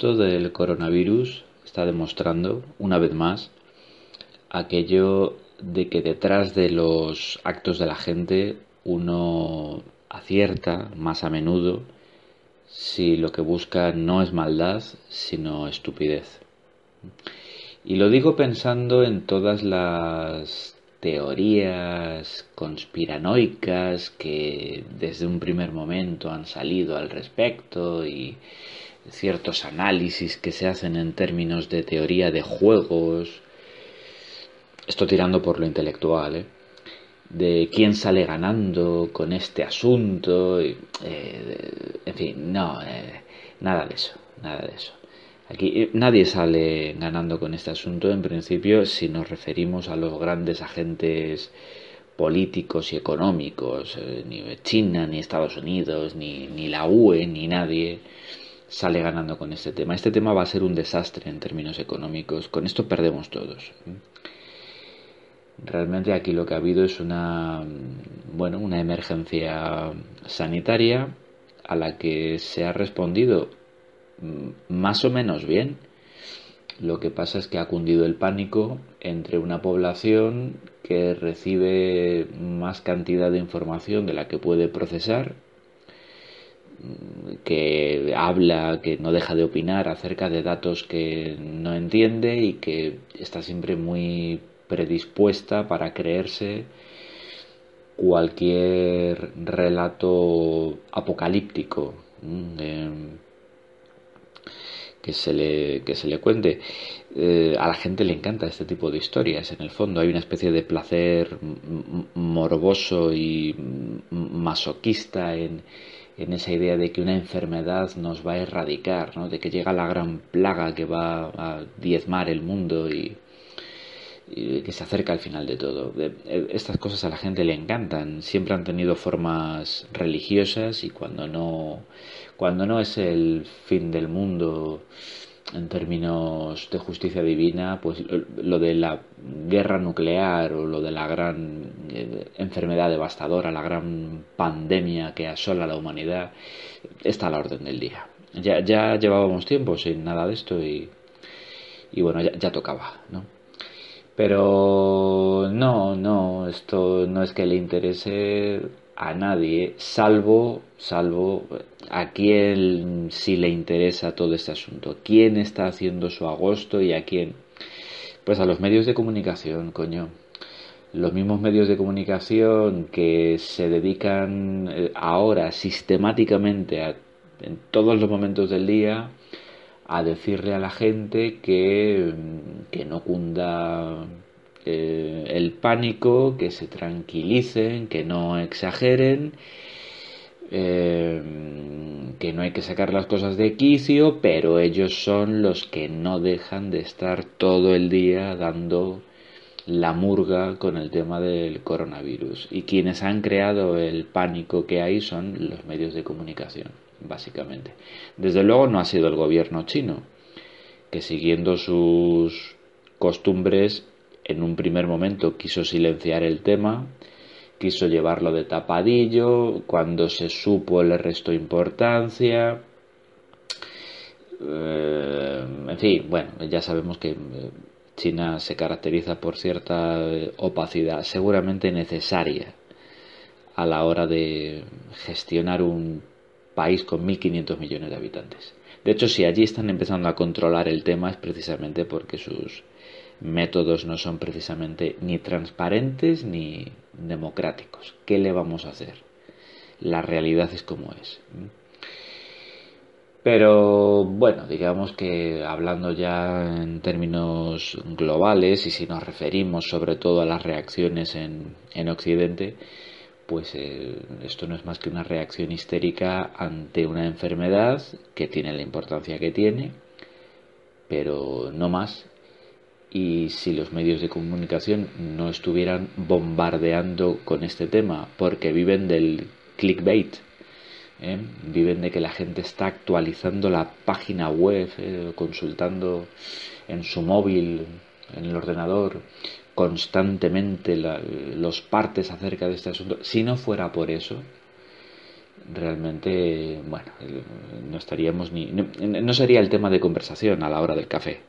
del coronavirus está demostrando, una vez más, aquello de que detrás de los actos de la gente uno acierta más a menudo si lo que busca no es maldad, sino estupidez. Y lo digo pensando en todas las teorías conspiranoicas que desde un primer momento han salido al respecto y ciertos análisis que se hacen en términos de teoría de juegos, esto tirando por lo intelectual, ¿eh? de quién sale ganando con este asunto, eh, en fin, no, eh, nada de eso, nada de eso. Aquí eh, nadie sale ganando con este asunto en principio si nos referimos a los grandes agentes políticos y económicos, ni China, ni Estados Unidos, ni, ni la UE, ni nadie sale ganando con este tema. Este tema va a ser un desastre en términos económicos. Con esto perdemos todos. Realmente aquí lo que ha habido es una, bueno, una emergencia sanitaria a la que se ha respondido mm, más o menos bien. Lo que pasa es que ha cundido el pánico entre una población que recibe más cantidad de información de la que puede procesar, que habla, que no deja de opinar acerca de datos que no entiende y que está siempre muy predispuesta para creerse cualquier relato apocalíptico eh, que, se le, que se le cuente. Eh, a la gente le encanta este tipo de historias, en el fondo. Hay una especie de placer morboso y masoquista en, en esa idea de que una enfermedad nos va a erradicar, ¿no? de que llega la gran plaga que va a diezmar el mundo y, y que se acerca al final de todo. Estas cosas a la gente le encantan, siempre han tenido formas religiosas y cuando no, cuando no es el fin del mundo en términos de justicia divina, pues lo de la guerra nuclear o lo de la gran enfermedad devastadora, la gran pandemia que asola la humanidad, está a la orden del día. Ya, ya llevábamos tiempo sin nada de esto y, y bueno, ya, ya tocaba, ¿no? Pero no, no, esto no es que le interese a nadie, salvo, salvo a quién sí le interesa todo este asunto, quién está haciendo su agosto y a quién. Pues a los medios de comunicación, coño. Los mismos medios de comunicación que se dedican ahora sistemáticamente en todos los momentos del día a decirle a la gente que, que no cunda el pánico, que se tranquilicen, que no exageren, eh, que no hay que sacar las cosas de quicio, pero ellos son los que no dejan de estar todo el día dando la murga con el tema del coronavirus. Y quienes han creado el pánico que hay son los medios de comunicación básicamente. Desde luego no ha sido el gobierno chino, que siguiendo sus costumbres en un primer momento quiso silenciar el tema, quiso llevarlo de tapadillo, cuando se supo le restó importancia. Eh, en fin, bueno, ya sabemos que China se caracteriza por cierta opacidad, seguramente necesaria a la hora de gestionar un país con 1.500 millones de habitantes. De hecho, si allí están empezando a controlar el tema es precisamente porque sus métodos no son precisamente ni transparentes ni democráticos. ¿Qué le vamos a hacer? La realidad es como es. Pero bueno, digamos que hablando ya en términos globales y si nos referimos sobre todo a las reacciones en, en Occidente, pues eh, esto no es más que una reacción histérica ante una enfermedad que tiene la importancia que tiene, pero no más. Y si los medios de comunicación no estuvieran bombardeando con este tema, porque viven del clickbait, ¿eh? viven de que la gente está actualizando la página web, ¿eh? consultando en su móvil, en el ordenador, constantemente los partes acerca de este asunto. Si no fuera por eso, realmente, bueno, no estaríamos ni. No, sería el tema de conversación a la hora del café.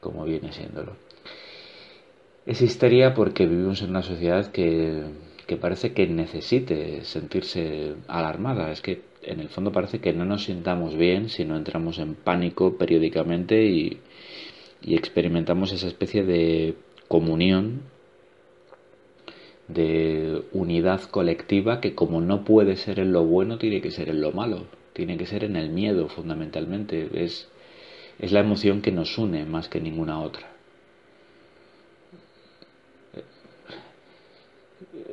Como viene siéndolo. Es histeria porque vivimos en una sociedad que que parece que necesite sentirse alarmada. Es que en el fondo parece que no nos sintamos bien si no entramos en pánico periódicamente y, experimentamos esa especie de comunión, de unidad colectiva que como no puede ser en lo bueno, tiene que ser en lo malo, tiene que ser en el miedo fundamentalmente. Es, es la emoción que nos une más que ninguna otra.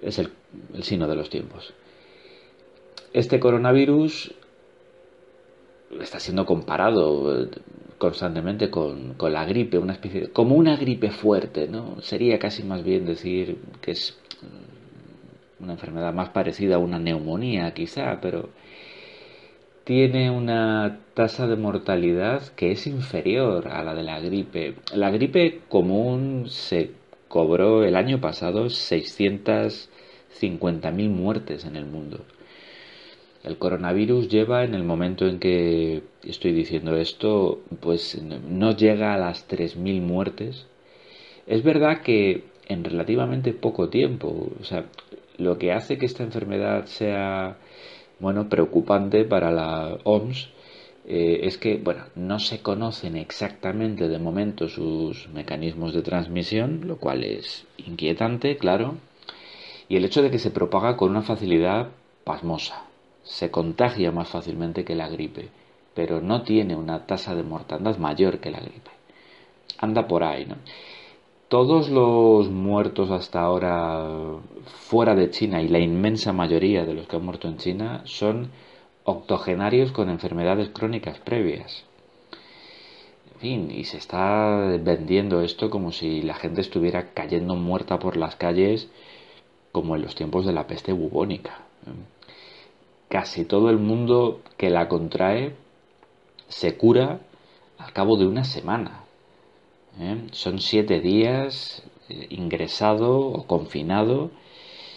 es el, signo de los tiempos. Este coronavirus está siendo comparado eh, constantemente con, la gripe, una especie como una gripe fuerte, ¿no? Sería casi más bien decir que es una enfermedad más parecida a una neumonía, quizá, pero tiene una tasa de mortalidad que es inferior a la de la gripe. La gripe común se cobró el año pasado 650.000 muertes en el mundo. El coronavirus lleva en el momento en que estoy diciendo esto, pues no llega a las 3.000 muertes. Es verdad que en relativamente poco tiempo, o sea, lo que hace que esta enfermedad sea, bueno, preocupante para la OMS eh, es que, bueno, no se conocen exactamente de momento sus mecanismos de transmisión, lo cual es inquietante, claro, y el hecho de que se propaga con una facilidad pasmosa. Se contagia más fácilmente que la gripe, pero no tiene una tasa de mortandad mayor que la gripe. Anda por ahí, ¿no? Todos los muertos hasta ahora fuera de China y la inmensa mayoría de los que han muerto en China son octogenarios con enfermedades crónicas previas. En fin, y se está vendiendo esto como si la gente estuviera cayendo muerta por las calles como en los tiempos de la peste bubónica. Casi todo el mundo que la contrae se cura al cabo de una semana. ¿Eh? Son siete días eh, ingresado o confinado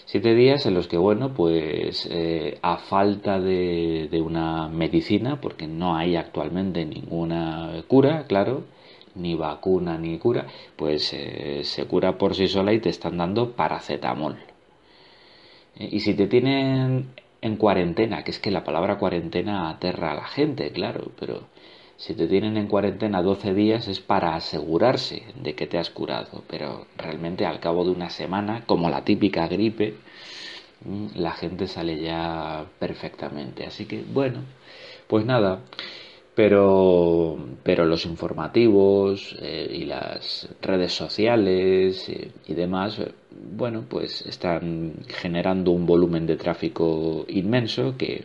Siete días en los que, bueno, pues eh, a falta de, una medicina, porque no hay actualmente ninguna cura, claro, ni vacuna ni cura, pues se cura por sí sola y te están dando paracetamol. Y si te tienen en cuarentena, que es que la palabra cuarentena aterra a la gente, claro, pero si te tienen en cuarentena 12 días es para asegurarse de que te has curado, pero realmente al cabo de una semana, como la típica gripe, mm, la gente sale ya perfectamente. Así que bueno, pues nada, pero, pero los informativos eh, y las redes sociales eh, y demás, eh, bueno, pues están generando un volumen de tráfico inmenso que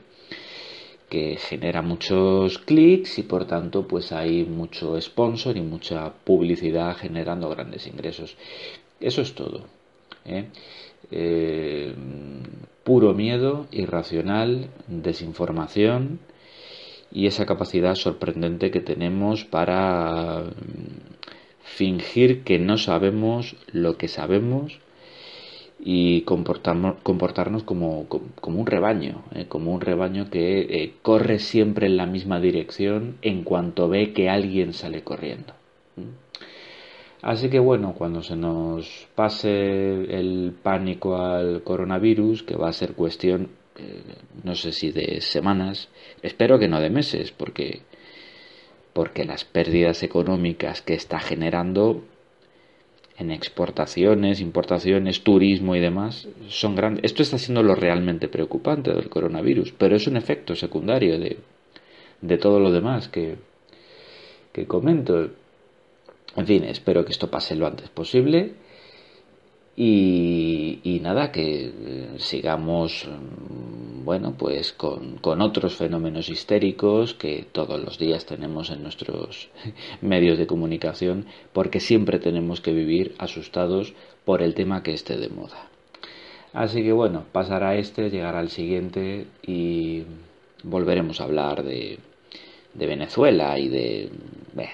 que genera muchos clics y por tanto pues hay mucho sponsor y mucha publicidad generando grandes ingresos. Eso es todo. ¿eh? Eh, puro miedo, irracional, desinformación y esa capacidad sorprendente que tenemos para mm, fingir que no sabemos lo que sabemos y comportarnos como, como, un rebaño, eh, como un rebaño que eh, corre siempre en la misma dirección en cuanto ve que alguien sale corriendo. Así que bueno, cuando se nos pase el pánico al coronavirus, que va a ser cuestión, eh, no sé si de semanas, espero que no de meses, porque, porque las pérdidas económicas que está generando en exportaciones, importaciones, turismo y demás, son grandes. Esto está siendo lo realmente preocupante del coronavirus, pero es un efecto secundario de, de todo lo demás que, que comento. En fin, espero que esto pase lo antes posible y, nada, que eh, sigamos, mm, bueno, pues con, con, otros fenómenos histéricos que todos los días tenemos en nuestros medios de comunicación, porque siempre tenemos que vivir asustados por el tema que esté de moda. Así que bueno, pasará este, llegará el siguiente y volveremos a hablar de, de Venezuela y de,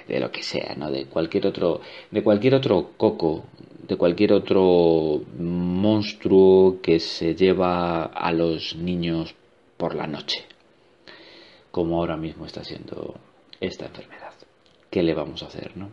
de lo que sea, ¿no? De cualquier otro, de cualquier otro coco de cualquier otro monstruo que se lleva a los niños por la noche, como ahora mismo está siendo esta enfermedad. ¿Qué le vamos a hacer, no?